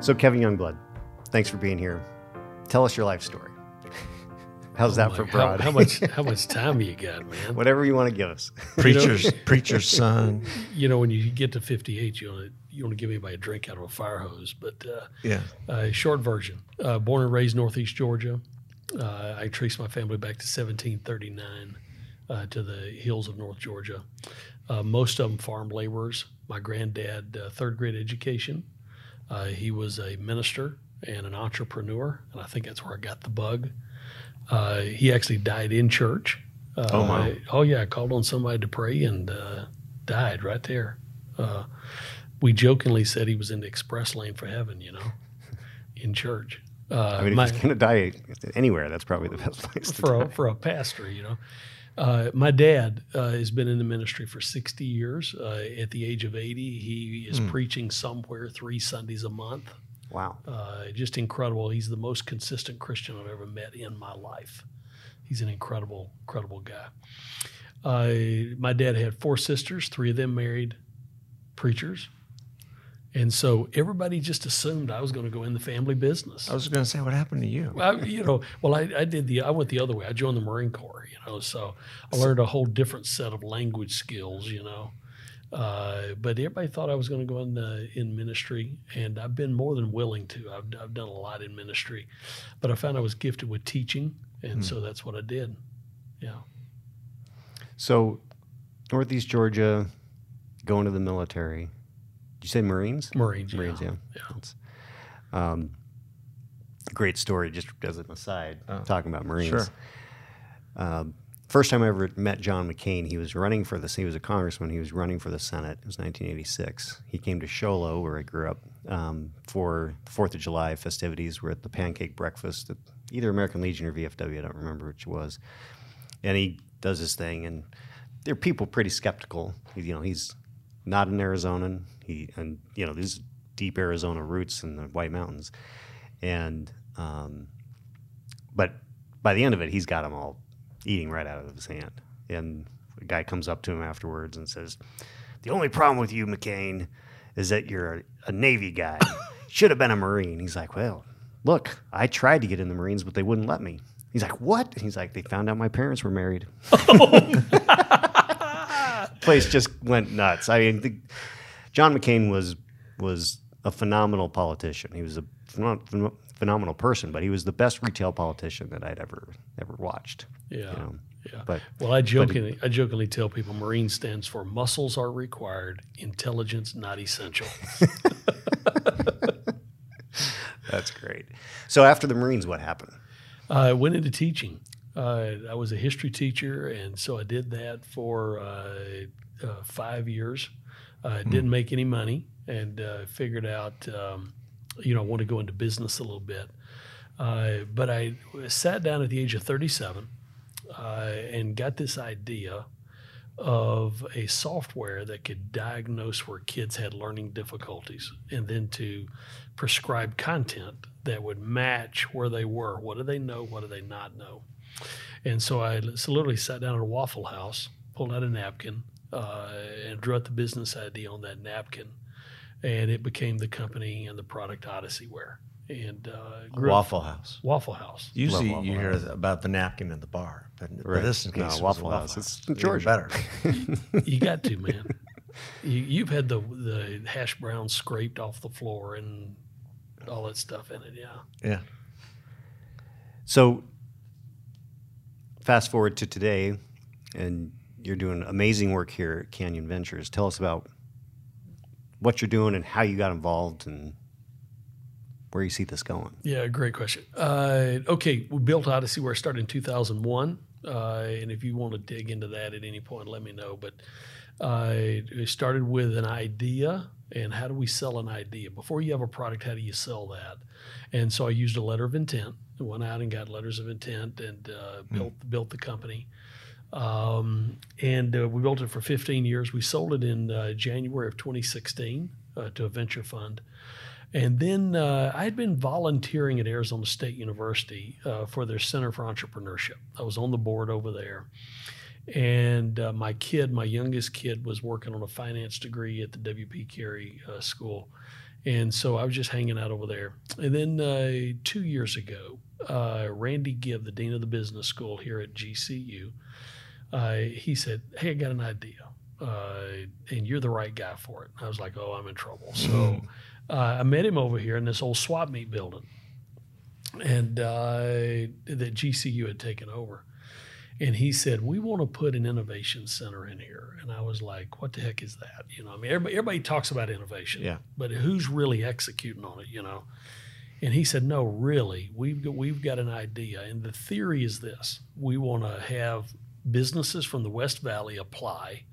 So, Kevin Youngblood, thanks for being here. Tell us your life story. How's that Oh for broad? How, how much how much time you got, man? Whatever you want to give us. Preacher's preacher's son. You know, when you get to 58, you want to you want to give anybody a drink out of a fire hose. But uh, Yeah. uh, short version: uh, born and raised Northeast Georgia. Uh, I trace my family back to 1739 uh, to the hills of North Georgia. Uh, most of them farm laborers. My granddad, uh, third grade education. Uh, he was a minister and an entrepreneur, and I think that's where I got the bug. Uh, he actually died in church. Uh, Oh, wow. Oh yeah, I called on somebody to pray and uh, died right there. Uh, we jokingly said he was in the express lane for heaven, you know, in church. Uh, I mean, my- if he's going to die anywhere, that's probably the best place to for die. a, for a pastor, you know. Uh, my dad uh, has been in the ministry for 60 years. Uh, at the age of 80, he is preaching somewhere three Sundays a month. Wow. Uh, just incredible. He's the most consistent Christian I've ever met in my life. He's an incredible, incredible guy. Uh, my dad had four sisters, three of them married preachers. And so everybody just assumed I was going to go in the family business. I was going to say, what happened to you? I, you know, well, I, I did the, I went the other way. I joined the Marine Corps, know, so I learned a whole different set of language skills, you know. Uh, but everybody thought I was going to go in the, in ministry, and I've been more than willing to. I've, I've done a lot in ministry, but I found I was gifted with teaching, and so that's what I did. Yeah. So, Northeast Georgia, going to the military. Did you say Marines? Marines. Marines, yeah. Yeah. That's, um, great story, just as an aside, Oh. talking about Marines. Sure. Um, first time I ever met John McCain, he was running for the, he was a congressman, he was running for the Senate. It was 1986. He came to Show Low, where I grew up, um, for the Fourth of July festivities. We're at the pancake breakfast at either American Legion or VFW, I don't remember which it was. And he does his thing, and there are people pretty skeptical. You know, he's not an Arizonan. He and you know these deep Arizona roots in the White Mountains, and um, but by the end of it, he's got them all eating right out of his hand. And a guy comes up to him afterwards and says, "The only problem with you, McCain, is that you're a, Navy guy. Should have been a Marine." He's like, "Well, look, I tried to get in the Marines, but they wouldn't let me." He's like, "What?" He's like, "They found out my parents were married." Oh. Place just went nuts. I mean, the, John McCain was was a phenomenal politician. He was a phenom- phenomenal person, but he was the best retail politician that I'd ever ever watched. Yeah. you know. Yeah. But Well, I jokingly, I jokingly tell people Marine stands for muscles are required, intelligence not essential. that's great. So after the Marines, what happened? I went into teaching. Uh, I was a history teacher, and so I did that for uh, uh, five years. I didn't make any money, and uh, figured out, um, you know, I want to go into business a little bit. Uh, but I sat down at the age of 37 uh, and got this idea of a software that could diagnose where kids had learning difficulties and then to prescribe content that would match where they were. What do they know? What do they not know? And so I literally sat down at a Waffle House, pulled out a napkin, uh, and drew out the business idea on that napkin. And it became the company and the product Odysseyware. And uh, Waffle House. Waffle House. Usually Waffle you hear House. about the napkin in the bar, but, but Right. this No, case was Waffle Waffle House. House. It's in Even Georgia. better. You got to, man. you, you've had the the hash brown scraped off the floor and all that stuff in it. Yeah. yeah. So fast forward to today, and you're doing amazing work here at Canyon Ventures. Tell us about what you're doing and how you got involved and where you see this going. Yeah, great question. Uh, okay, we built Odysseyware I started in 2001. Uh, and if you want to dig into that at any point, let me know. But uh, it started with an idea and how do we sell an idea? Before you have a product, how do you sell that? And so I used a letter of intent. I went out and got letters of intent and uh, built built the company. Um, and uh, we built it for 15 years. We sold it in uh, January of 2016 uh, to a venture fund. And then uh, I had been volunteering at Arizona State University uh, for their Center for Entrepreneurship. I was on the board over there. And uh, my kid, my youngest kid, was working on a finance degree at the W.P. Carey School. And so I was just hanging out over there. And then two years ago, Randy Gibb, the dean of the business school here at GCU, uh, he said, "Hey, I got an idea, uh, and you're the right guy for it." And I was like, "Oh, I'm in trouble." So uh, I met him over here in this old swap meet building, and uh, that GCU had taken over. And he said, "We want to put an innovation center in here." And I was like, "What the heck is that?" You know, I mean, everybody, everybody talks about innovation, Yeah. but who's really executing on it? You know. And he said, "No, really, we've got, we've got an idea, and the theory is this: we want to have businesses from the West Valley apply.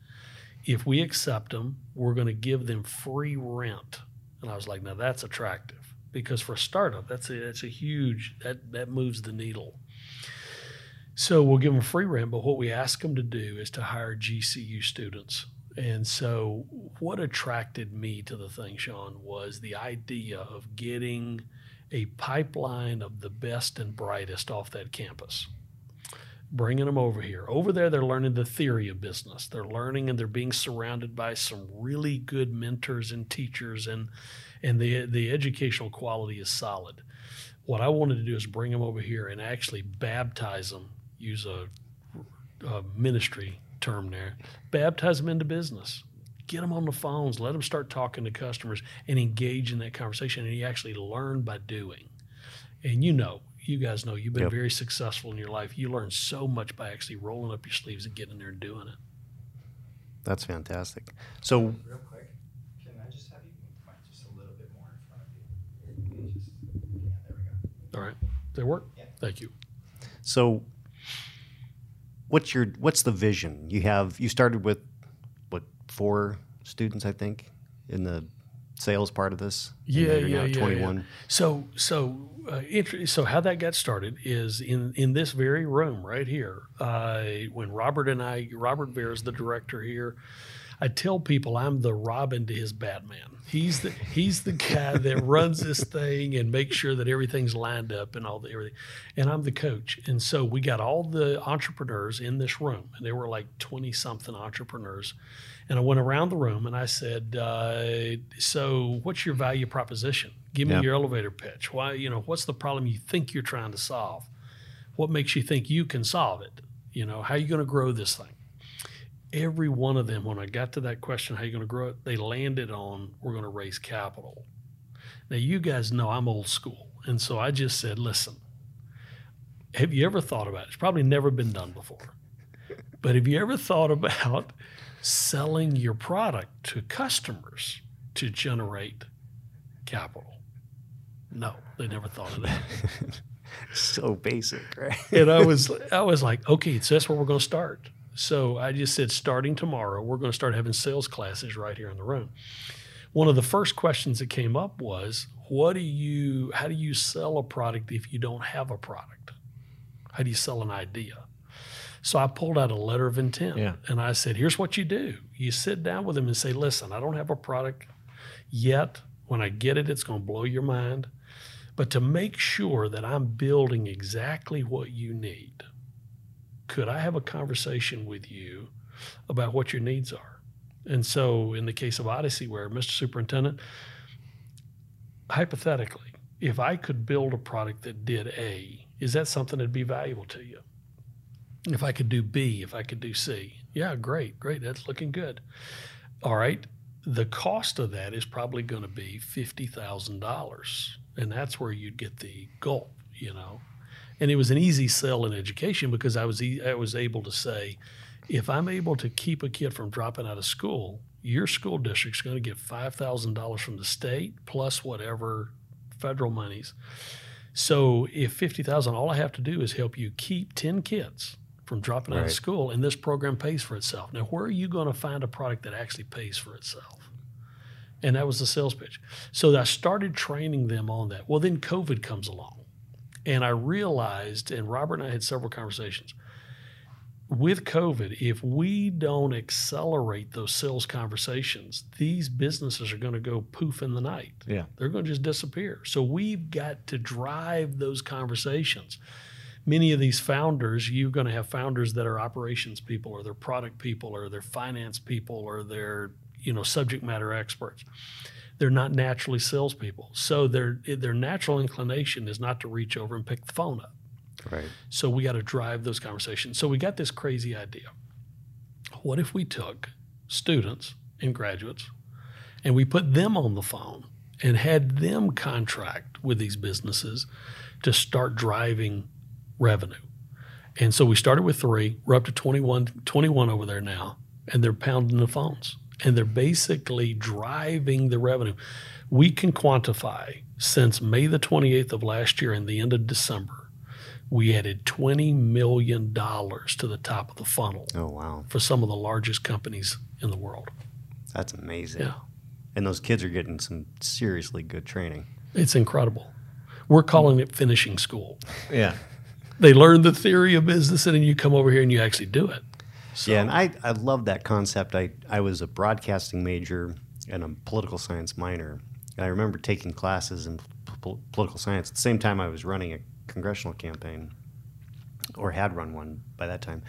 If we accept them, we're going to give them free rent." And I was like, "Now that's attractive because for a startup, that's a that's a huge that that moves the needle." So we'll give them free rent, but what we ask them to do is to hire GCU students. And so, what attracted me to the thing, Sean, was the idea of getting a pipeline of the best and brightest off that campus, bringing them over here. Over there, they're learning the theory of business. They're learning and they're being surrounded by some really good mentors and teachers, and and the the educational quality is solid. What I wanted to do is bring them over here and actually baptize them. Use a, a ministry term there. Baptize them into business get them on the phones, let them start talking to customers and engage in that conversation. And you actually learn by doing. And you know, you guys know you've been Yep. very successful in your life. You learn so much by actually rolling up your sleeves and getting there and doing it. That's fantastic. So, Real quick, can I just have you move mic just a little bit more in front of you? Just, yeah, there we go. All right. Does that work? Yeah. Thank you. so what's your what's the vision? You have you started with what four students, I think, in the sales part of this. Yeah, you're yeah, yeah, yeah. 21. So, so, uh, inter- so how that got started is in in this very room right here. Uh, when Robert and I, Robert Vera is the director here. I tell people I'm the Robin to his Batman. He's the he's the guy that runs this thing and makes sure that everything's lined up and all the everything. And I'm the coach. And so we got all the entrepreneurs in this room, and there were like twenty something entrepreneurs. And I went around the room and I said, uh, "So, what's your value proposition? Give me Yeah. your elevator pitch. Why, you know, what's the problem you think you're trying to solve? What makes you think you can solve it? You know, how are you going to grow this thing?" Every one of them, when I got to that question, how are you going to grow it? They landed on, "We're going to raise capital." Now, you guys know I'm old school, and so I just said, "Listen, have you ever thought about it? It's probably never been done before, but have you ever thought about?" selling your product to customers to generate capital. No, they never thought of that. so basic, right? and I was I was like, okay, so that's where we're going to start. So I just said, starting tomorrow, we're going to start having sales classes right here in the room. One of the first questions that came up was, what do you how do you sell a product if you don't have a product? How do you sell an idea? So I pulled out a letter of intent Yeah. and I said, here's what you do. You sit down with them and say, listen, I don't have a product yet. When I get it, it's going to blow your mind. But to make sure that I'm building exactly what you need, could I have a conversation with you about what your needs are? And so, in the case of Odyssey, where Mr. Superintendent, hypothetically, if I could build a product that did A, is that something that'd be valuable to you? If I could do B, if I could do C, yeah, great, great, that's looking good. All right, the cost of that is probably going to be fifty thousand dollars, and that's where you'd get the gulp, you know. And it was an easy sell in education because I was e- I was able to say, if I'm able to keep a kid from dropping out of school, your school district's going to get five thousand dollars from the state plus whatever federal monies. So if fifty thousand, all I have to do is help you keep ten kids from dropping out of school, and this program pays for itself. Now, where are you going to find a product that actually pays for itself? And that was the sales pitch. So I started training them on that. Well, then COVID comes along, and I realized, and Robert and I had several conversations. With COVID, if we don't accelerate those sales conversations, these businesses are going to go poof in the night Yeah. they're going to just disappear. So we've got to drive those conversations many of these founders, you're going to have founders that are operations people, or they're product people, or they're finance people, or they're you know subject matter experts. They're not naturally salespeople, so their their natural inclination is not to reach over and pick the phone up. Right. So we got to drive those conversations. So we got this crazy idea. What if we took students and graduates and we put them on the phone and had them contract with these businesses to start driving revenue? And so we started with three. We're up to 21, 21 over there now, and they're pounding the phones and they're basically driving the revenue. We can quantify since May the 28th of last year and the end of December, we added $20 million to the top of the funnel Oh wow, for some of the largest companies in the world. that's amazing. Yeah. And those kids are getting some seriously good training. It's incredible. We're calling it finishing school. Yeah. They learn the theory of business and then you come over here and you actually do it. So, Yeah, and I, I love that concept. I, I was a broadcasting major and a political science minor. And I remember taking classes in p- political science at the same time I was running a congressional campaign, or had run one by that time.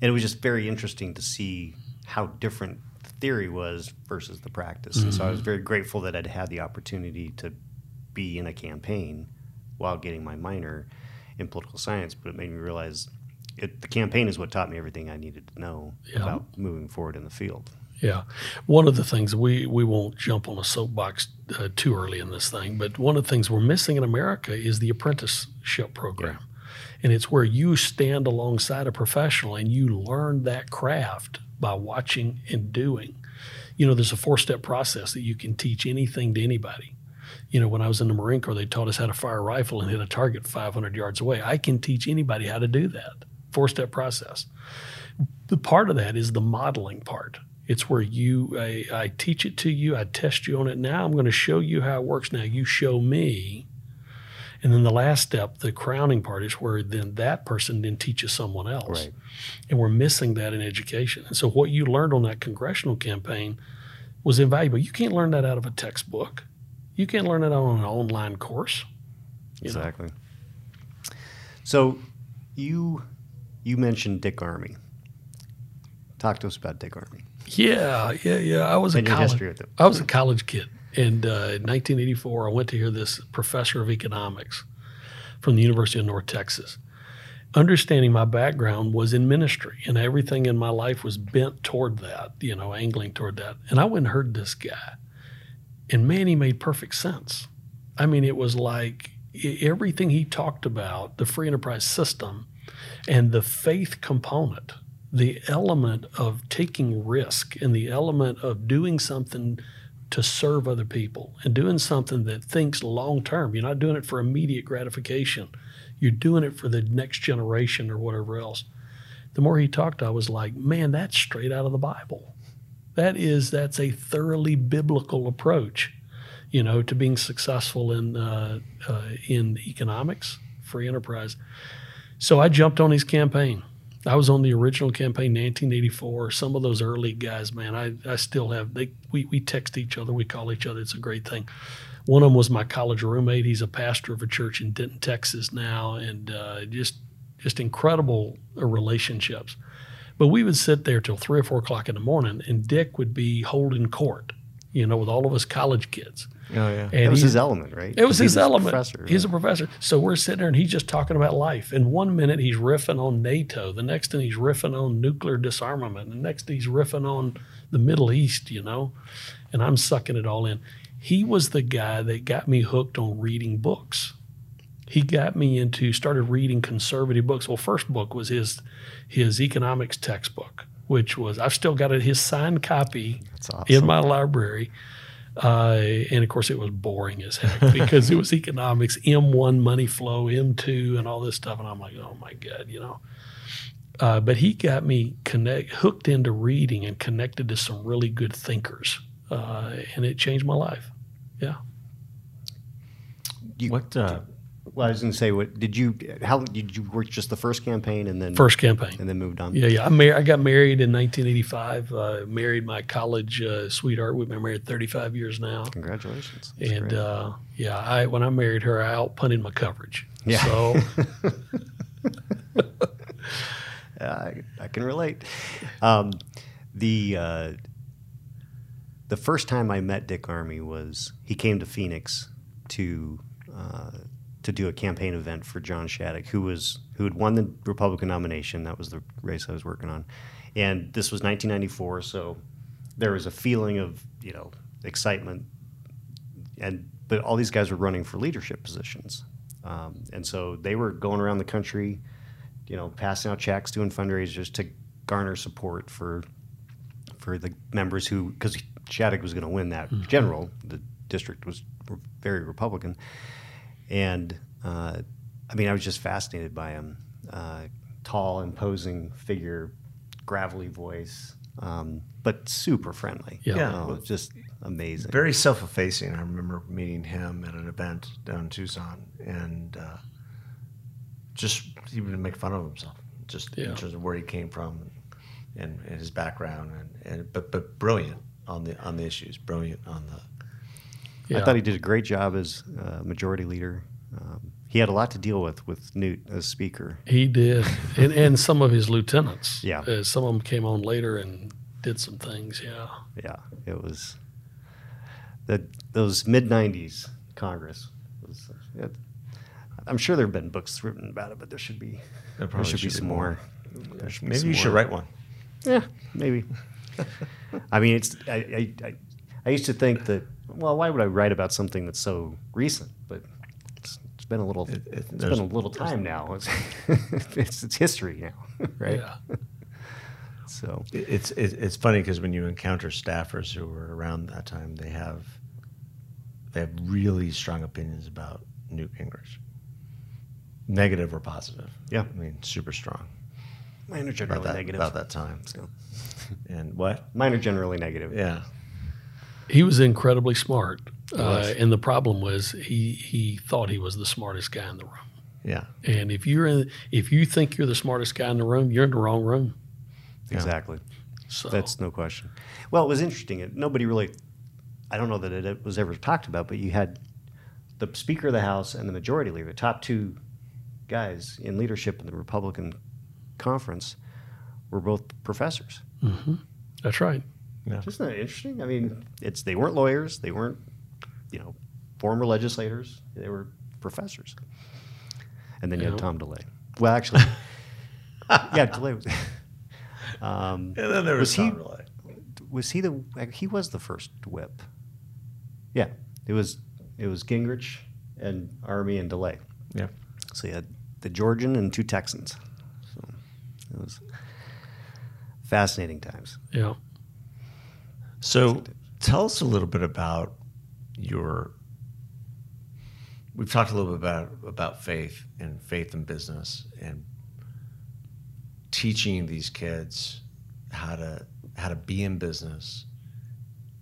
And it was just very interesting to see how different the theory was versus the practice. And so I was mm-hmm. very grateful that I'd had the opportunity to be in a campaign while getting my minor in political science. But it made me realize it, the campaign is what taught me everything I needed to know Yeah. about moving forward in the field. Yeah, one of the things we we won't jump on a soapbox uh, too early in this thing, but one of the things we're missing in America is the apprenticeship program, and it's where you stand alongside a professional and you learn that craft by watching and doing. You know, there's a four step process that you can teach anything to anybody. You know, when I was in the Marine Corps, they taught us how to fire a rifle and hit a target 500 yards away. I can teach anybody how to do that. Four step process the part of that is the modeling part. It's where you, I, I teach it to you, I test you on it. Now I'm going to show you how it works. Now you show me. And then the last step, the crowning part, is where then that person then teaches someone else. Right. And we're missing that in education. And so what you learned on that congressional campaign was invaluable. You can't learn that out of a textbook. You can't learn it on an online course. You know? Exactly. So you you mentioned Dick Armey. Talk to us about Dick Armey Yeah, yeah, yeah. I was a and your college. with. I was a college kid. And uh, in 1984, I went to hear this professor of economics from the University of North Texas. Understanding my background was in ministry, and everything in my life was bent toward that, you know, angling toward that. And I went and heard this guy, and man, he made perfect sense. I mean, it was like everything he talked about, the free enterprise system, and the faith component, the element of taking risk and the element of doing something to serve other people and doing something that thinks long term. You're not doing it for immediate gratification. You're doing it for the next generation or whatever else. The more he talked, I was like, man, that's straight out of the Bible. That is, that's a thoroughly biblical approach, you know, to being successful in uh, uh, in economics, free enterprise. So I jumped on his campaign. I was on the original campaign, 1984. Some of those early guys, man, I, I still have. They we we text each other, we call each other. It's a great thing. One of them was my college roommate. He's a pastor of a church in Denton, Texas now, and uh, just just incredible uh, relationships. But we would sit there till three or four o'clock in the morning, and Dick would be holding court, you know, with all of us college kids. Oh yeah. And That was he- his element, right? it was 'Cause he his a element. Professor, he's a professor. So we're sitting there and he's just talking about life. And one minute he's riffing on NATO. The next thing he's riffing on nuclear disarmament. The next he's riffing on the Middle East, you know. And I'm sucking it all in. He was the guy that got me hooked on reading books. He got me into started reading conservative books. Well, first book was his his economics textbook, which was I've still got it, his signed copy awesome. in my library. Uh, and of course, it was boring as heck because it was economics, M1 money flow, M2, and all this stuff. And I'm like, oh my God, you know. Uh, but he got me connect, hooked into reading and connected to some really good thinkers. Uh, and it changed my life. Yeah. You- What? Uh, Well, I was going to say, what did you? How did you work? Just the first campaign, and then First campaign. and then moved on. Yeah, yeah. I, mar- I got married in 1985. Uh, married my college uh, sweetheart. We've been married 35 years now. Congratulations. That's And uh, yeah, I when I married her, I outpunted my coverage. Yeah. So I, I can relate. Um, the uh, the first time I met Dick Armey was he came to Phoenix to uh, to do a campaign event for John Shadegg, who was who had won the Republican nomination. That was the race I was working on, and this was 1994. So there was a feeling of you know excitement, and but all these guys were running for leadership positions, um, and so they were going around the country, you know, passing out checks, doing fundraisers to garner support for for the members who because Shadegg was going to win that general. The district was very Republican, and uh, I mean I was just fascinated by him. Uh, tall, imposing figure, gravelly voice, um, but super friendly. Yeah. Yeah. Oh, just amazing. Very self-effacing. I remember meeting him at an event down in Tucson, and uh, just he would make fun of himself, just Yeah. in terms of where he came from and, and his background, and, and but but brilliant on the on the issues, brilliant on the I thought he did a great job as uh, majority leader. Um, he had a lot to deal with with Newt as speaker. He did, and, and some of his lieutenants. Yeah. Uh, some of them came on later and did some things. Yeah. Yeah, it was that those mid '90s Congress. Was, it, I'm sure there have been books written about it, but there should be There there probably should, be should be some more. more. Should maybe some you should more. write one. Yeah, maybe. I mean, it's I, I, I, I used to think that well, why would I write about something that's so recent? But it's, it's been a little It- it- it's there's- been a little time now. It's, it's it's history now, right? Yeah. So It's it, it's funny because when you encounter staffers who were around that time, they have they have really strong opinions about Newt Gingrich, negative or positive. Yeah. I mean super strong mine are about generally that negative. about that time. So And what? mine are generally negative. Yeah, He was incredibly smart, was. uh, and the problem was he he thought he was the smartest guy in the room. yeah. And if you're in, if you think you're the smartest guy in the room, you're in the wrong room. Exactly. So That's no question. Well, it was interesting. It, nobody really, I don't know that it was ever talked about, but you had the Speaker of the House and the Majority Leader, the top two guys in leadership in the Republican conference, were both professors. that's right. Yeah. Isn't that interesting? I mean, it's they weren't lawyers, they weren't, you know, former legislators, they were professors. And then you Yeah. had Tom DeLay. Well, actually, yeah, DeLay was. um, And then there was, Was he- Tom DeLay. was he the he was the first whip yeah it was it was gingrich and armey and delay Yeah. so you had the georgian and two texans so it was fascinating times Yeah. So tell us a little bit about your. We've talked a little bit about about faith and faith in business and teaching these kids how to how to be in business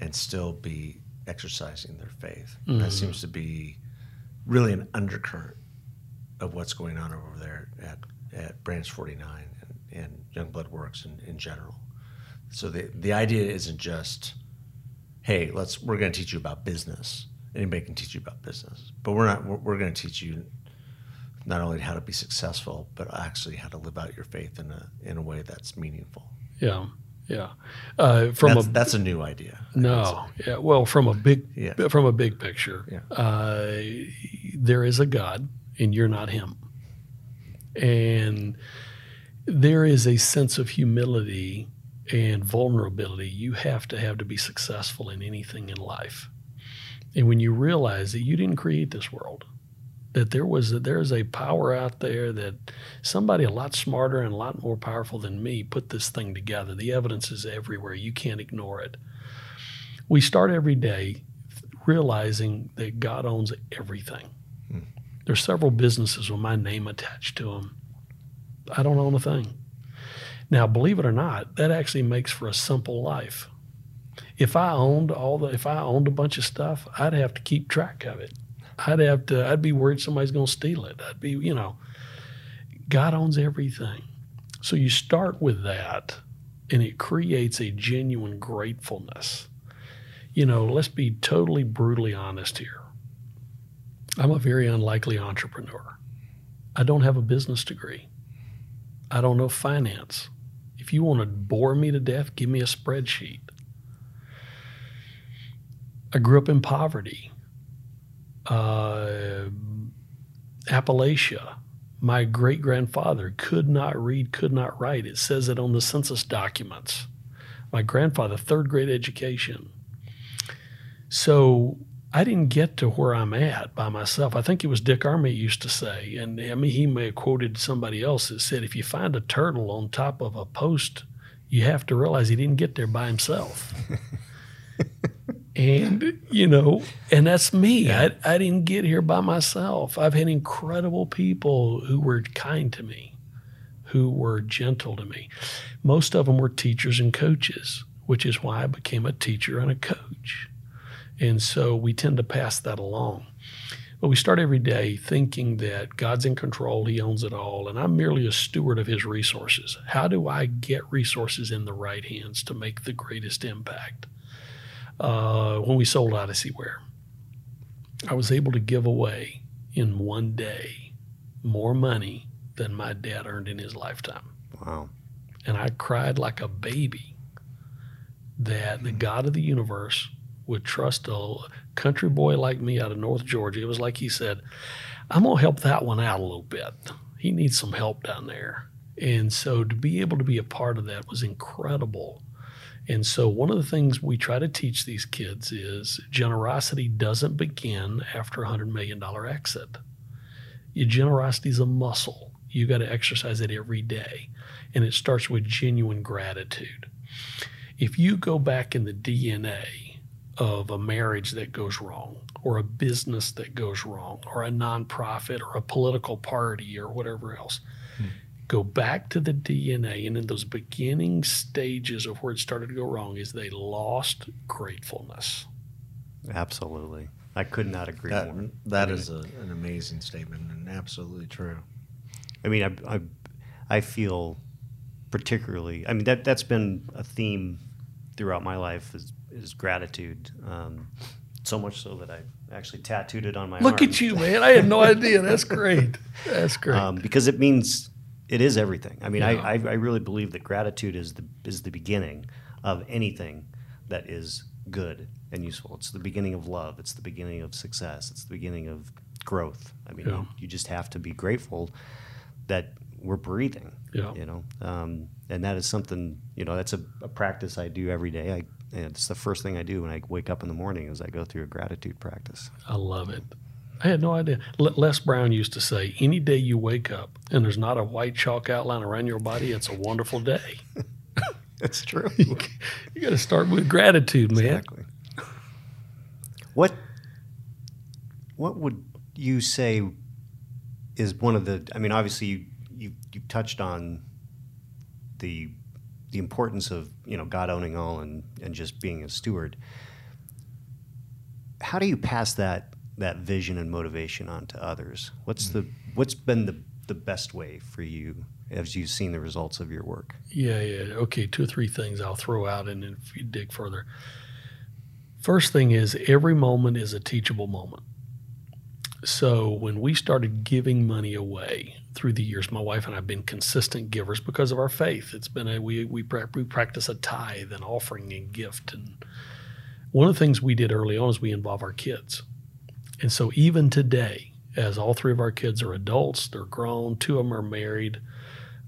and still be exercising their faith. That mm-hmm. seems to be really an undercurrent of what's going on over there at, at Branch 49 and, and Youngblood Works in, in general. So the the idea isn't just, hey, let's we're going to teach you about business. Anybody can teach you about business, but we're not. We're, we're going to teach you not only how to be successful, but actually how to live out your faith in a in a way that's meaningful. Yeah. Yeah. Uh, from that's, a that's a new idea. No, yeah. Well, from a big, Yeah. from a big picture, Yeah. uh, there is a God, and you're not Him, and there is a sense of humility and vulnerability you have to have to be successful in anything in life. And when you realize that you didn't create this world, that there was a, there is a power out there that somebody a lot smarter and a lot more powerful than me put this thing together. The evidence is everywhere. You can't ignore it. We start every day realizing that God owns everything. Hmm. There's several businesses with my name attached to them. I don't own a thing. Now, believe it or not, that actually makes for a simple life. If I owned all the, if I owned a bunch of stuff, I'd have to keep track of it. I'd have to, I'd be worried somebody's going to steal it. I'd be, you know, God owns everything. So you start with that, and it creates a genuine gratefulness. You know, let's be totally brutally honest here. I'm a very unlikely entrepreneur. I don't have a business degree. I don't know finance. If you want to bore me to death, give me a spreadsheet. I grew up in poverty. Uh, Appalachia. My great grandfather could not read, could not write. It says it on the census documents. My grandfather, third grade education. So I didn't get to where I'm at by myself. I think it was Dick Armey used to say, and I mean, he may have quoted somebody else that said, if you find a turtle on top of a post, you have to realize he didn't get there by himself. and, you know, and that's me. I, I didn't get here by myself. I've had incredible people who were kind to me, who were gentle to me. Most of them were teachers and coaches, which is why I became a teacher and a coach. And so we tend to pass that along. But we start every day thinking that God's in control, He owns it all, and I'm merely a steward of His resources. How do I get resources in the right hands to make the greatest impact? Uh, when we sold Odysseyware, I was able to give away in one day more money than my dad earned in his lifetime. Wow. And I cried like a baby that the God of the universe would trust a country boy like me out of North Georgia. It was like he said, I'm going to help that one out a little bit. He needs some help down there. And so to be able to be a part of that was incredible. And so one of the things we try to teach these kids is generosity doesn't begin after a $100 million exit. Your generosity is a muscle. You got to exercise it every day. And it starts with genuine gratitude. If you go back in the DNA of a marriage that goes wrong, or a business that goes wrong, or a nonprofit, or a political party, or whatever else, hmm. go back to the DNA. And in those beginning stages of where it started to go wrong, is they lost gratefulness. Absolutely. I could not agree That, more. that is a, an amazing statement and absolutely true. I mean, I, I, I feel particularly. I mean, that that's been a theme throughout my life is is gratitude. Um, so much so that I actually tattooed it on my Look arm. at you, man. I had no idea. That's great. That's great. um, because it means it is everything. I mean, Yeah. I, I I really believe that gratitude is the is the beginning of anything that is good and useful. It's the beginning of love. It's the beginning of success. It's the beginning of growth. I mean, Yeah. you, you just have to be grateful that we're breathing. Yeah. You know, um, and that is something. You know, that's a, a practice I do every day. I and it's the first thing I do when I wake up in the morning is I go through a gratitude practice. I love it. I had no idea. Les Brown used to say, "Any day you wake up and there's not a white chalk outline around your body, it's a wonderful day." That's true. you got to start with gratitude, man. Exactly. What what would you say is one of the I mean obviously you you, you touched on the the importance of, you know, God owning all and, and just being a steward. How do you pass that that vision and motivation on to others? What's the what's been the, the best way for you as you've seen the results of your work? Yeah, yeah. Okay, two or three things I'll throw out, and then if you dig further. First thing is every moment is a teachable moment. So when we started giving money away through the years, my wife and I have been consistent givers because of our faith. It's been a we we, pra- we practice a tithe and offering and gift, and one of the things we did early on is we involve our kids. And so even today, as all three of our kids are adults, they're grown, two of them are married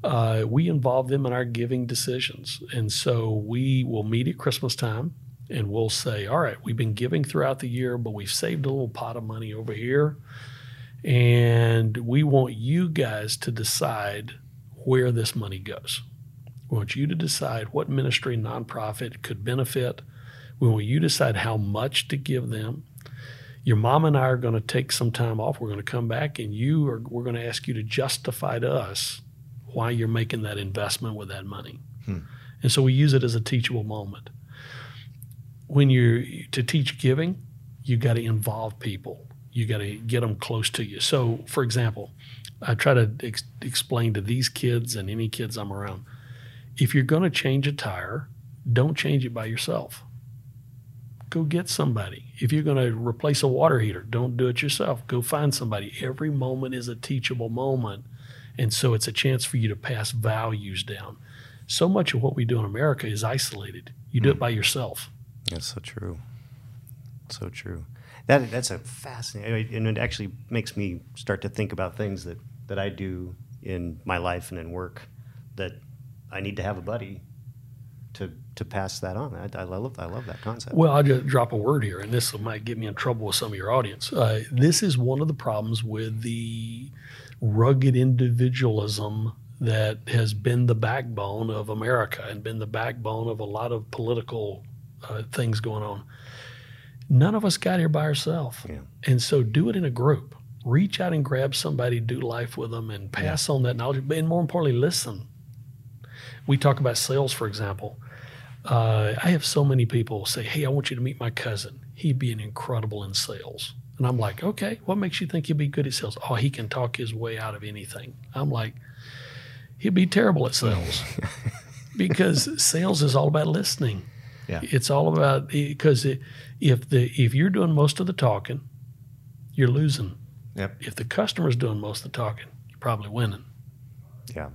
uh, we involve them in our giving decisions. And so we will meet at Christmas time and we'll say, all right, we've been giving throughout the year, but we've saved a little pot of money over here. And we want you guys to decide where this money goes. We want you to decide what ministry, nonprofit could benefit. We want you to decide how much to give them. Your mom and I are going to take some time off. We're going to come back, and you are. We're going to ask you to justify to us why you're making that investment with that money. Hmm. And so we use it as a teachable moment. When you're to teach giving, you got to involve people. You got to get them close to you. So, for example, I try to ex- explain to these kids and any kids I'm around if you're going to change a tire, don't change it by yourself. Go get somebody. If you're going to replace a water heater, don't do it yourself. Go find somebody. Every moment is a teachable moment And so it's a chance for you to pass values down. So much of what we do in America is isolated. You do it hmm. by yourself. That's so true. So true. That that's a fascinating, and it actually makes me start to think about things that that I do in my life and in work that I need to have a buddy to to pass that on. I, I love I love that concept. Well, I'll just drop a word here, and this might get me in trouble with some of your audience. Uh, this is one of the problems with the rugged individualism that has been the backbone of America and been the backbone of a lot of political uh, things going on. None of us got here by ourselves. Yeah. And so do it in a group. Reach out and grab somebody, do life with them, and pass on that knowledge. And more importantly, listen. We talk about sales, for example. Uh, I have so many people say, Hey, I want you to meet my cousin. He'd be an incredible in sales. And I'm like, Okay, what makes you think he'd be good at sales? Oh, he can talk his way out of anything. I'm like, He'd be terrible at sales because sales is all about listening. Yeah. It's all about because if the if you're doing most of the talking, you're losing. Yep. If the customer's doing most of the talking, you're probably winning. yeah.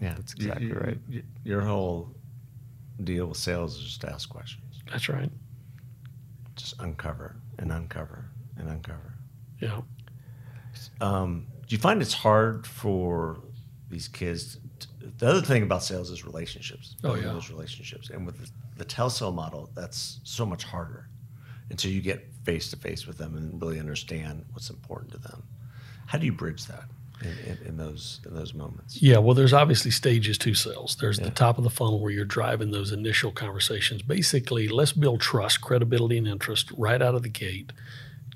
Yeah. That's exactly You- you- right. you- Your whole deal with sales is just to ask questions. That's right. Just uncover and uncover and uncover. Yeah. Um, do you find it's hard for these kids? The other thing about sales is relationships. Oh, yeah. those relationships, and with the, the telesale model, that's so much harder until you get face to face with them and really understand what's important to them. How do you bridge that in, in, in those in those moments? Yeah, well, there's obviously stages to sales. There's Yeah. the top of the funnel where you're driving those initial conversations. Basically, let's build trust, credibility, and interest right out of the gate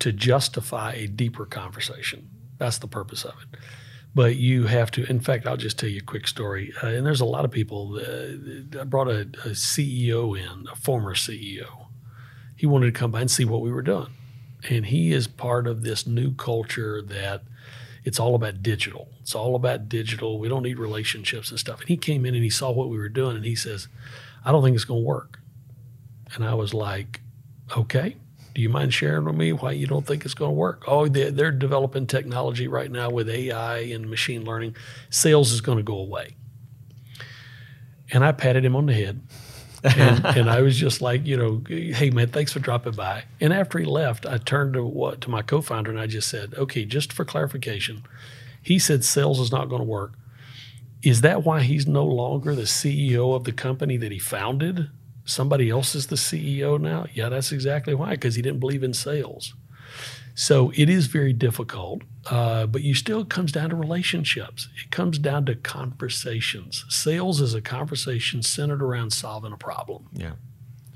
to justify a deeper conversation. That's the purpose of it. But you have to, in fact, I'll just tell you a quick story. Uh, and there's a lot of people. Uh, I brought a, a CEO in, a former CEO. He wanted to come by and see what we were doing. And he is part of this new culture that it's all about digital. It's all about digital. We don't need relationships and stuff. And he came in and he saw what we were doing and he says, I don't think it's going to work. And I was like, okay. Do you mind sharing with me why you don't think it's going to work? Oh, they're, they're developing technology right now with AI and machine learning. Sales is going to go away. And I patted him on the head. and, and I was just like, you know, hey man, thanks for dropping by. And after he left, I turned to what to my co-founder and I just said, okay, just for clarification, he said sales is not going to work. Is that why he's no longer the CEO of the company that he founded? Somebody else is the CEO now? Yeah, that's exactly why, because he didn't believe in sales. So it is very difficult, uh, but you still it comes down to relationships. It comes down to conversations. Sales is a conversation centered around solving a problem. Yeah.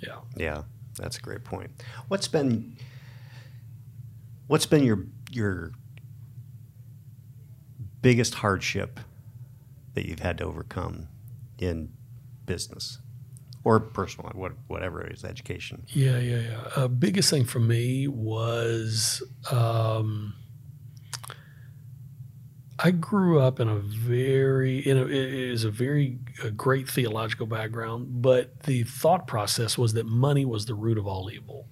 Yeah. Yeah, that's a great point. What's been what's been your your biggest hardship that you've had to overcome in business or personal, what, whatever it is, education? Yeah, yeah, yeah. Uh, biggest thing for me was um, I grew up in a very, in a, it is a very a great theological background, but the thought process was that money was the root of all evil.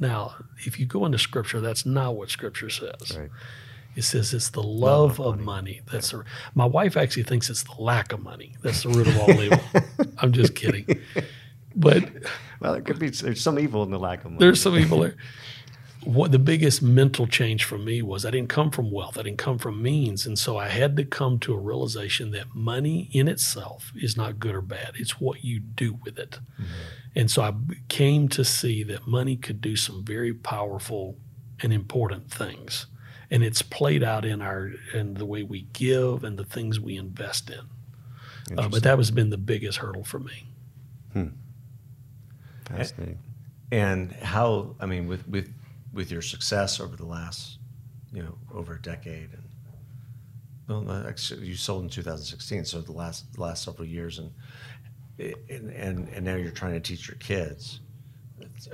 Now, if you go into Scripture, that's not what Scripture says. Right. It says it's the love, of of money. That's the, my wife actually thinks it's the lack of money. That's the root of all evil. I'm just kidding. But Well, there could be there's some evil in the lack of money. there's some evil there. What the biggest mental change for me was I didn't come from wealth. I didn't come from means. And so I had to come to a realization that money in itself is not good or bad. It's what you do with it. Mm-hmm. And so I came to see that money could do some very powerful and important things. And it's played out in our in the way we give and the things we invest in. Uh, but that has been the biggest hurdle for me. Fascinating. And how? I mean, with with with your success over the last, you know, over a decade, and well, actually, you sold in 2016, so the last the last several years, and and and, and now you're trying to teach your kids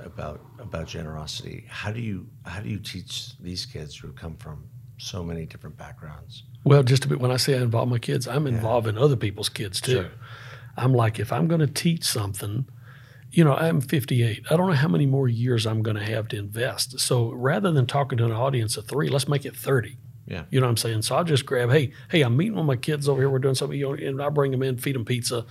about about generosity. How do you how do you teach these kids who come from so many different backgrounds? Well, just a bit. When I say I involve my kids, I'm involving other people's kids too. Sure. I'm like, if I'm going to teach something, you know, I'm 58. I don't know how many more years I'm going to have to invest. So rather than talking to an audience of three, let's make it 30. Yeah. You know what I'm saying? So I'll just grab, hey, hey, I'm meeting with my kids over here. We're doing something, you know, and I bring them in, feed them pizza,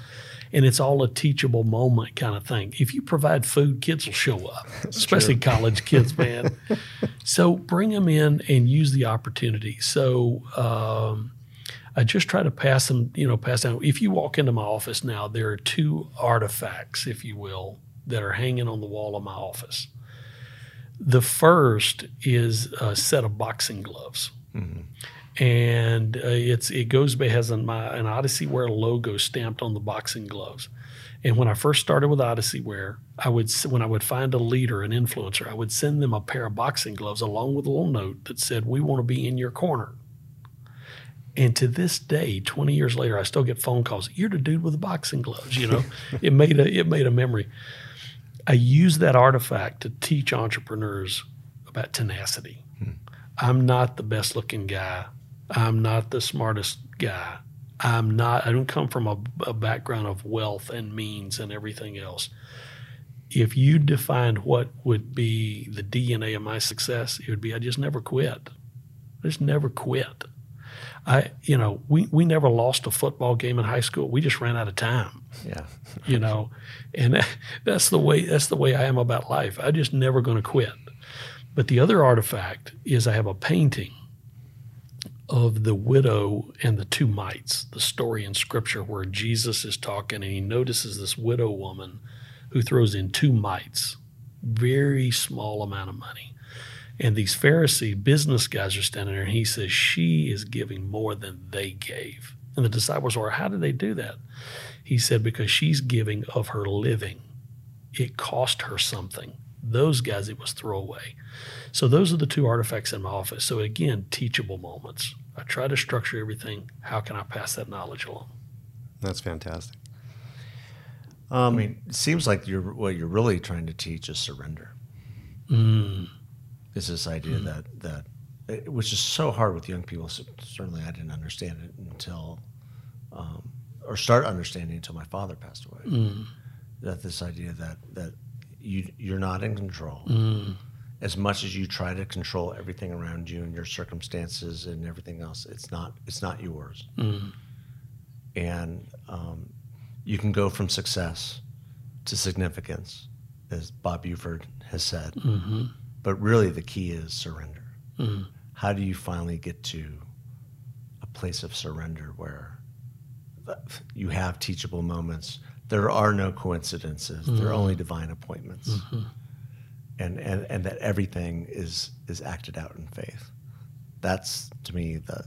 and it's all a teachable moment kind of thing. If you provide food, kids will show up, especially college kids, man. so bring them in and use the opportunity. So um, I just try to pass them, you know, pass down. If you walk into my office now, there are two artifacts, if you will, that are hanging on the wall of my office. The first is a set of boxing gloves and uh, it's it goes by has an, my, an Odysseyware logo stamped on the boxing gloves. And when I first started with Odysseyware, I would when I would find a leader, an influencer, I would send them a pair of boxing gloves along with a little note that said, "We want to be in your corner." And to this day, 20 years later, I still get phone calls. You're the dude with the boxing gloves. You know, it made a it made a memory. I use that artifact to teach entrepreneurs about tenacity. I'm not the best looking guy. I'm not the smartest guy. I'm not, I don't come from a, a background of wealth and means and everything else. If you defined what would be the DNA of my success, it would be I just never quit. I just never quit. I, you know, we, we never lost a football game in high school. We just ran out of time Yeah. you know and that, that's the way that's the way i am about life i'm just never going to quit but the other artifact is i have a painting of the widow and the two mites the story in scripture where jesus is talking and he notices this widow woman who throws in two mites very small amount of money and these pharisee business guys are standing there and he says she is giving more than they gave and the disciples were how did they do that he said, because she's giving of her living. It cost her something. Those guys, it was throwaway. So those are the two artifacts in my office. So again, teachable moments. I try to structure everything. How can I pass that knowledge along? That's fantastic. I mean, it seems like you're what you're really trying to teach is surrender. Mm. It's this idea that that it- which is so hard with young people. So certainly, I didn't understand it until, um, or start understanding until my father passed away. Mm. That this idea that that you you're not in control. Mm. As much as you try to control everything around you and your circumstances and everything else, it's not it's not yours. Mm. and um, you can go from success to significance, as Bob Buford has said. hmm But really, the key is surrender. Mm. How do you finally get to a place of surrender where you have teachable moments? There are no coincidences. There are only divine appointments, and, and and that everything is is acted out in faith. That's to me the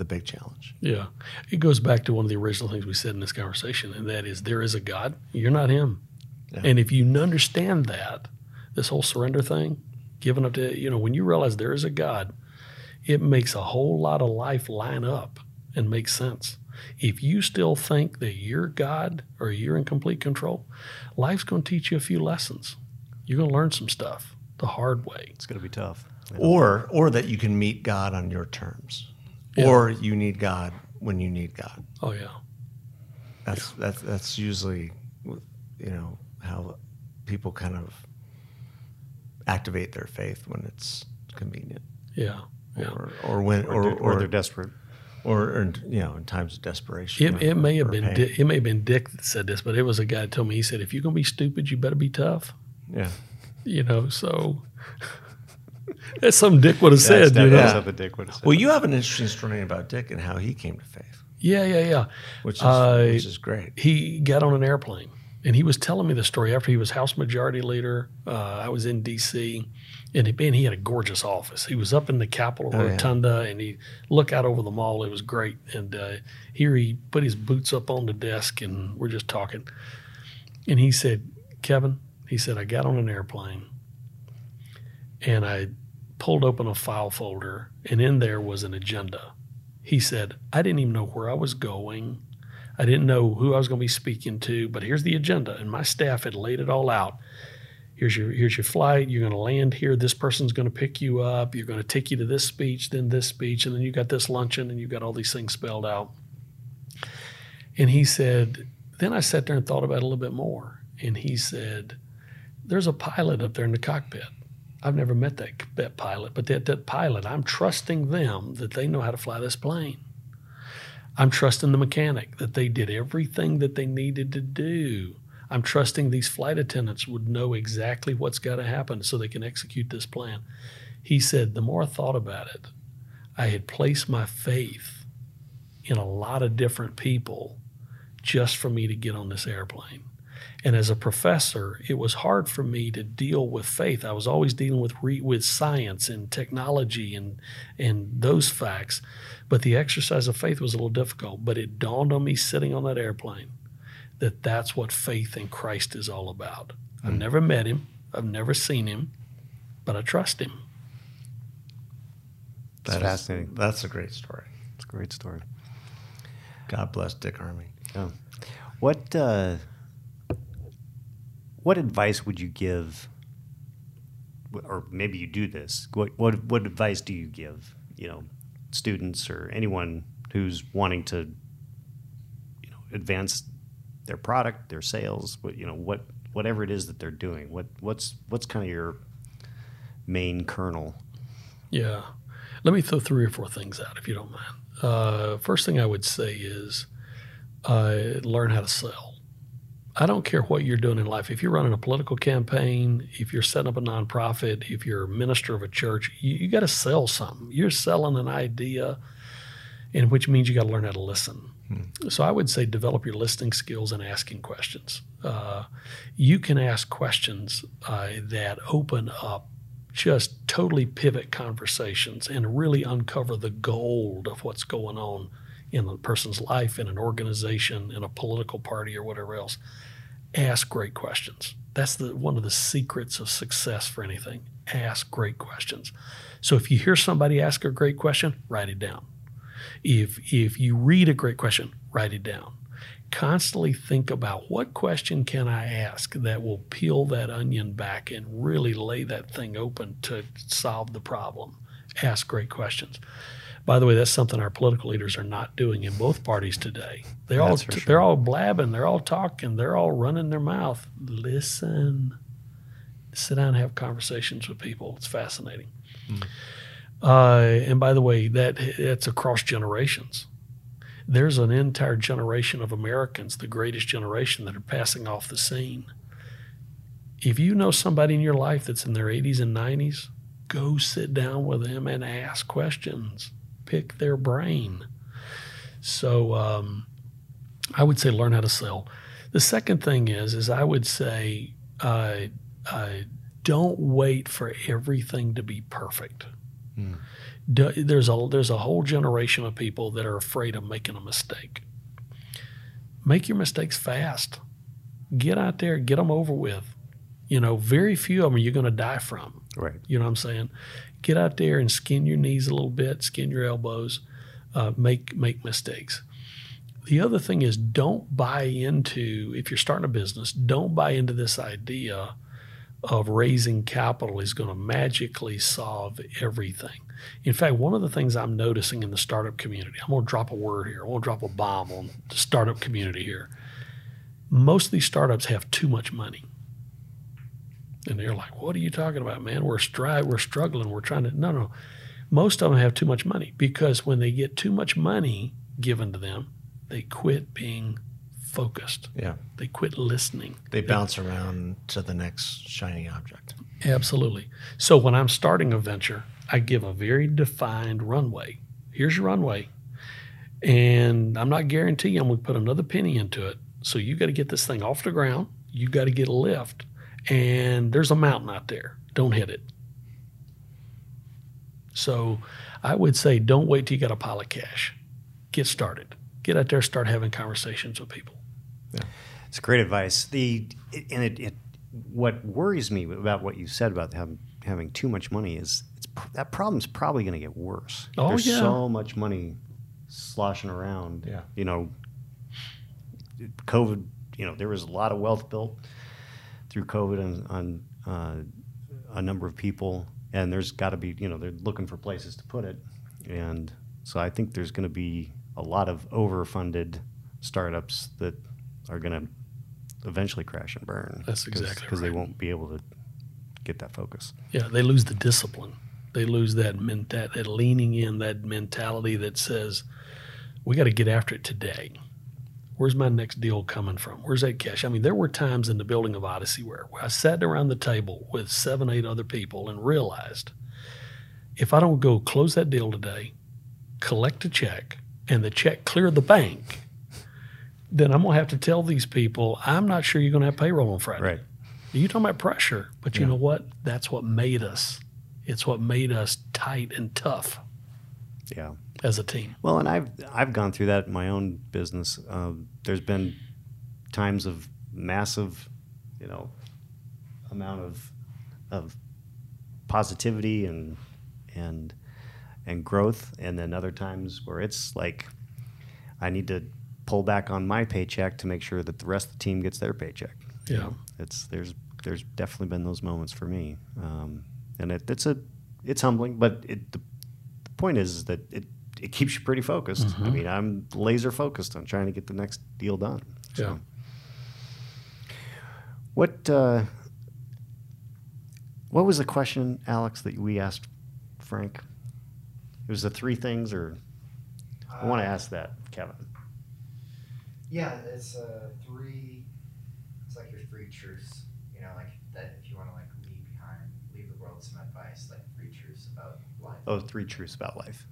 the big challenge. Yeah. It goes back to one of the original things we said in this conversation, and that is there is a God. You're not Him. Yeah. And if you understand that, this whole surrender thing, giving up to, you know, when you realize there is a God, it makes a whole lot of life line up and make sense. If you still think that you're God or you're in complete control, life's going to teach you a few lessons. You're going to learn some stuff the hard way. It's going to be tough. or or that you can meet God on your terms, Yeah. or you need God when you need God. Oh, yeah. That's that's that's usually you know how people kind of activate their faith when it's convenient, Yeah. Yeah. or or when Or, or they're- or or they're desperate. or, or in, you know in times of desperation. It, it may have been pain. Dick, it may have been Dick that said this, but it was a guy that told me he said if you're gonna be stupid, you better be tough. Yeah. You know, so that's something Dick would have That's said. You know? Yeah. something Dick would have said. Well, you have an interesting story about Dick and how he came to faith, Yeah, yeah, yeah. which is Uh, which is great. He got on an airplane and he was telling me the story after he was House Majority Leader. Uh, I was in D.C. and he, man, he had a gorgeous office. He was up in the Capitol Oh, yeah. Rotunda and he looked out over the mall. It was great. And uh, here he put his boots up on the desk and we're just talking. And he said, Kevin, he said, I got on an airplane and I pulled open a file folder and in there was an agenda. He said, I didn't even know where I was going. I didn't know who I was going to be speaking to, but here's the agenda. And my staff had laid it all out. Here's your here's your flight. You're going to land here. This person's going to pick you up. You're going to take you to this speech, then this speech, and then you got this luncheon, and you got all these things spelled out. And he said, then I sat there and thought about it a little bit more. And he said, there's a pilot up there in the cockpit. I've never met that, that pilot, but that, that pilot, I'm trusting them that they know how to fly this plane. I'm trusting the mechanic that they did everything that they needed to do. I'm trusting these flight attendants would know exactly what's got to happen so they can execute this plan. He said, the more I thought about it, I had placed my faith in a lot of different people just for me to get on this airplane. And as a professor, it was hard for me to deal with faith. I was always dealing with re- with science and technology and and those facts, but the exercise of faith was a little difficult. But it dawned on me sitting on that airplane that that's what faith in Christ is all about. I've never met him, I've never seen him, but I trust him. That is- fascinating. that's a great story. It's a great story. God bless Dick Armey. Yeah. What uh, what advice would you give, or maybe you do this? What what what advice do you give? You know, students or anyone who's wanting to, you know, advance their product, their sales. What you know, what whatever it is that they're doing. What what's what's kind of your main kernel? Yeah. Let me throw three or four things out if you don't mind. Uh, first thing I would say is uh, learn how to sell. I don't care what you're doing in life. If you're running a political campaign, if you're setting up a nonprofit, if you're a minister of a church, you, you got to sell something. You're selling an idea, and which means you got to learn how to listen. So I would say develop your listening skills and asking questions. Uh, you can ask questions uh, that open up just totally pivot conversations and really uncover the gold of what's going on in a person's life, in an organization, in a political party, or whatever else. Ask great questions. That's the one of the secrets of success for anything. Ask great questions. So if you hear somebody ask a great question, write it down. If if you read a great question, write it down. Constantly think about what question can I ask that will peel that onion back and really lay that thing open to solve the problem. Ask great questions. By the way, that's something our political leaders are not doing in both parties today. They're all That's for sure. they're all blabbing, they're all talking, they're all running their mouth. Listen, sit down and have conversations with people. It's fascinating. Uh, and by the way, that that's across generations. There's an entire generation of Americans, the greatest generation, that are passing off the scene. If you know somebody in your life that's in their 80s and 90s, go sit down with them and ask questions. Pick their brain. So um, I would say learn how to sell. The second thing is, is I would say uh, uh, don't wait for everything to be perfect. Do, there's a there's a whole generation of people that are afraid of making a mistake. Make your mistakes fast. Get out there, get them over with. You know, very few of them you're going to die from. Right. You know what I'm saying? Get out there and skin your knees a little bit, skin your elbows, uh, make make mistakes. The other thing is don't buy into if you're starting a business, don't buy into this idea of raising capital is going to magically solve everything. In fact, one of the things I'm noticing in the startup community, I'm going to drop a word here. I'm going to drop a bomb on the startup community here. Most of these startups have too much money. And they're like, "What are you talking about, man? We're stri- we're struggling. We're trying to no, no. Most of them have too much money because when they get too much money given to them, they quit being focused. Yeah. They quit listening. They bounce around to the next shiny object. Absolutely. So when I'm starting a venture, I give a very defined runway. Here's your runway. And I'm not guaranteeing I'm going to put another penny into it. So you got to get this thing off the ground. You got to get a lift. And there's a mountain out there. Don't hit it. So I would say don't wait till you got a pile of cash. Get started. Get out there, start having conversations with people. Yeah. It's great advice. The and it, it what worries me about what you said about having having too much money is it's, that problem's probably going to get worse. Oh, There's yeah. so much money sloshing around. Yeah. You know, COVID. You know, there was a lot of wealth built through COVID on on uh, a number of people, and there's got to be you know they're looking for places to put it, and so I think there's going to be a lot of overfunded startups that are going to eventually crash and burn. That's exactly because they won't be able to get that focus. Yeah, they lose the discipline. They lose that ment- that, that leaning in, that mentality that says, we got to get after it today. Where's my next deal coming from? Where's that cash? I mean, there were times in the building of Odyssey where, where I sat around the table with seven, eight other people and realized if I don't go close that deal today, collect a check, and the check clear the bank, then I'm going to have to tell these people, I'm not sure you're going to have payroll on Friday. Right. You talking about pressure, but you know what? That's what made us. It's what made us tight and tough Yeah. As a team. Well, and I've I've gone through that in my own business. Um, there's been times of massive, you know, amount of of positivity and and and growth, and then other times where it's like I need to pull back on my paycheck to make sure that the rest of the team gets their paycheck. You Yeah. know, it's there's there's definitely been those moments for me, um, and it, it's a it's humbling, but it, the, the point is, is that it it keeps you pretty focused. Mm-hmm. I mean, I'm laser focused on trying to get the next deal done. Yeah. What uh, what was the question, Alex, that we asked Frank? It was the three things, or I want to Uh, ask that, Kevin. Yeah, it's uh, three. It's like your three truths. You know, like that. If you want to like leave behind, leave the world some advice, like three truths about life. Oh, three truths about life.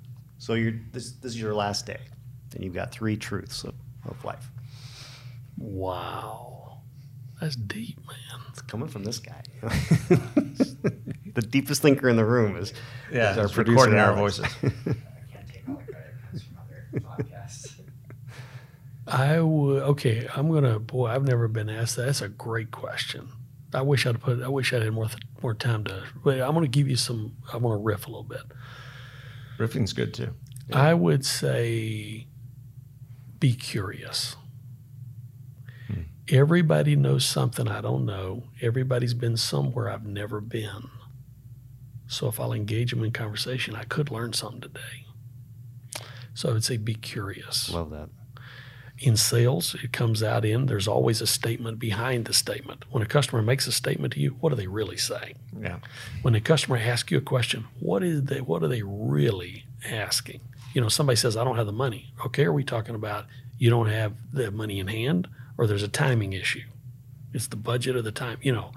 So you're this this is your last day, and you've got three truths of, of life. Wow. That's deep, man. It's coming from this guy. the deepest thinker in the room is, Yeah, is our producer recording our voices. I can't take all the credit. From other podcasts. I would okay. I'm gonna boy. I've never been asked that. That's a great question. I wish I'd put. I wish I had more th- more time to. But I'm gonna give you some. I'm gonna riff a little bit. Riffing's good too. I would say be curious. Hmm. Everybody knows something I don't know. Everybody's been somewhere I've never been. So if I'll engage them in conversation, I could learn something today. So I would say be curious. Love that. In sales, it comes out in there's always a statement behind the statement. When a customer makes a statement to you, what are they really saying? Yeah. when a customer asks you a question, what is they what are they really asking? You know, somebody says, I don't have the money. Okay, are we talking about you don't have the money in hand or there's a timing issue? It's the budget or the time, you know.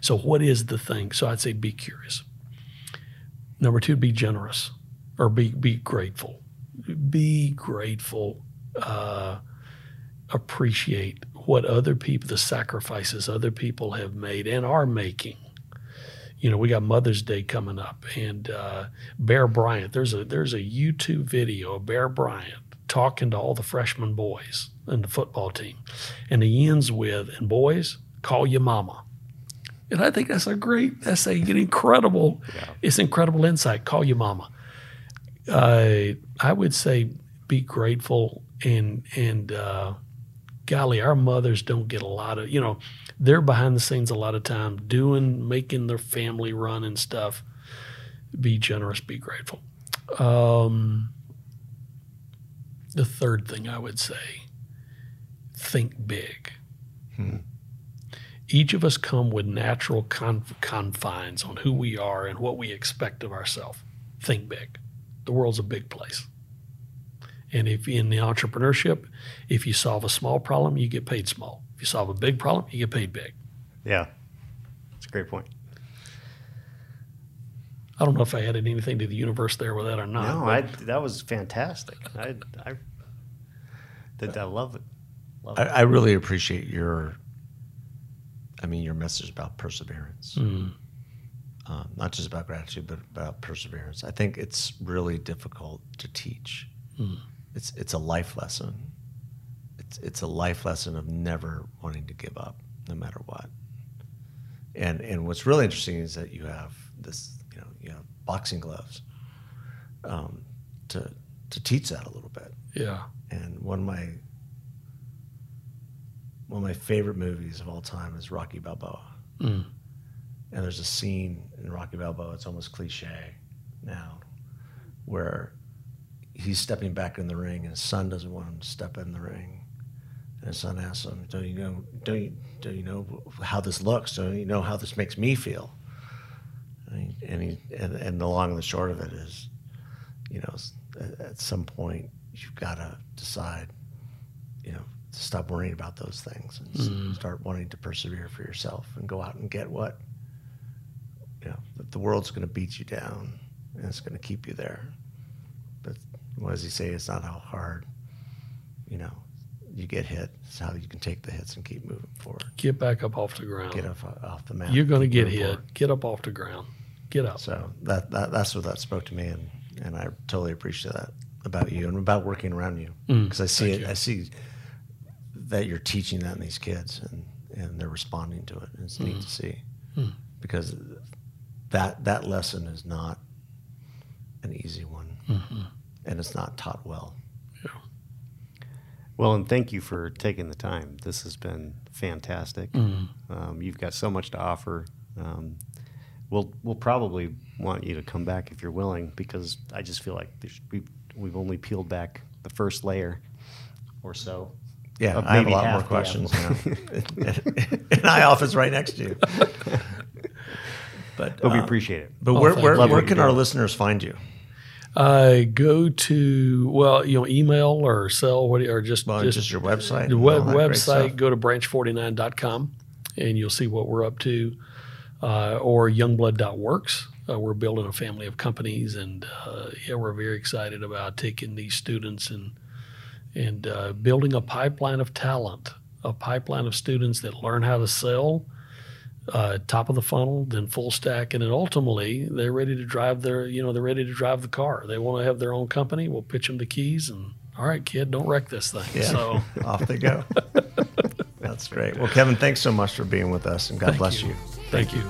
So what is the thing? So I'd say be curious. Number two, be generous or be be grateful. Be grateful. Uh, appreciate what other people, the sacrifices other people have made and are making you know, we got Mother's Day coming up, and uh, Bear Bryant. There's a there's a YouTube video of Bear Bryant talking to all the freshman boys in the football team, and he ends with, "And boys, call your mama." And I think that's a great, that's a, an incredible, it's incredible insight. Call your mama. Uh, I would say be grateful and and uh, golly, our mothers don't get a lot of, you know, they're behind the scenes a lot of time doing, making their family run and stuff. Be generous, be grateful. Um, the third thing I would say think big. Hmm. Each of us come with natural conf- confines on who we are and what we expect of ourselves. Think big. The world's a big place. And if in the entrepreneurship, if you solve a small problem, you get paid small. If you solve a big problem, you get paid big. Yeah, that's a great point. I don't know if I added anything to the universe there with that or not. No, I that was fantastic. I I, did I love it. Love I, it. I really appreciate your, I mean, your message about perseverance. Mm, Um, not just about gratitude, but about perseverance. I think it's really difficult to teach. mm, It's it's a life lesson. It's it's a life lesson of never wanting to give up, no matter what. And and what's really interesting is that you have this, you know, you have boxing gloves um, to to teach that a little bit. yeah. And one of my one of my favorite movies of all time is Rocky Balboa. Mm, And there's a scene in Rocky Balboa, it's almost cliche now, where he's stepping back in the ring and his son doesn't want him to step in the ring. And his son asks him, Don't you know don't you don't you know how this looks? Don't you know how this makes me feel? I mean, and, he, and and the long and the short of it is, you know, at, at some point you've got to decide, you know, to stop worrying about those things and mm. start wanting to persevere for yourself and go out and get what, you know, the world's going to beat you down and it's going to keep you there. What does he say? It's not how hard, you know, you get hit. It's how you can take the hits and keep moving forward. Get back up off the ground. Get off off the mat. You're going to get hit. Forward. Get up off the ground. Get up. So that, that that's what that spoke to me, and and I totally appreciate that about you and about working around you because mm, I see it. You. I see that you're teaching that in these kids, and and they're responding to it. And it's mm. neat to see mm. because that that lesson is not an easy one, mm-hmm. And it's not taught well. Yeah. Well, and thank you for taking the time. This has been fantastic. Mm. Um, you've got so much to offer. Um, we'll we'll probably want you to come back if you're willing because I just feel like we've we've only peeled back the first layer or so. Yeah, I have a lot more questions now. and I office right next to you. but, but uh, we appreciate it. But oh, where where, where can our listeners find you? Uh, go to well, you know, email or sell what or just well, just, just, your website. The web, website. Go to branch49.com and you'll see what we're up to. Uh, or youngblood.works. Uh, we're building a family of companies, and uh, yeah, we're very excited about taking these students and and uh, building a pipeline of talent, a pipeline of students that learn how to sell uh, top of the funnel, then full stack, and then ultimately they're ready to drive their, you know, they're ready to drive the car. They want to have their own company. We'll pitch them the keys, and all right, kid, don't wreck this thing. Yeah. So off they go. That's great. Well, Kevin, thanks so much for being with us, and God Thank bless you. you. Thank you.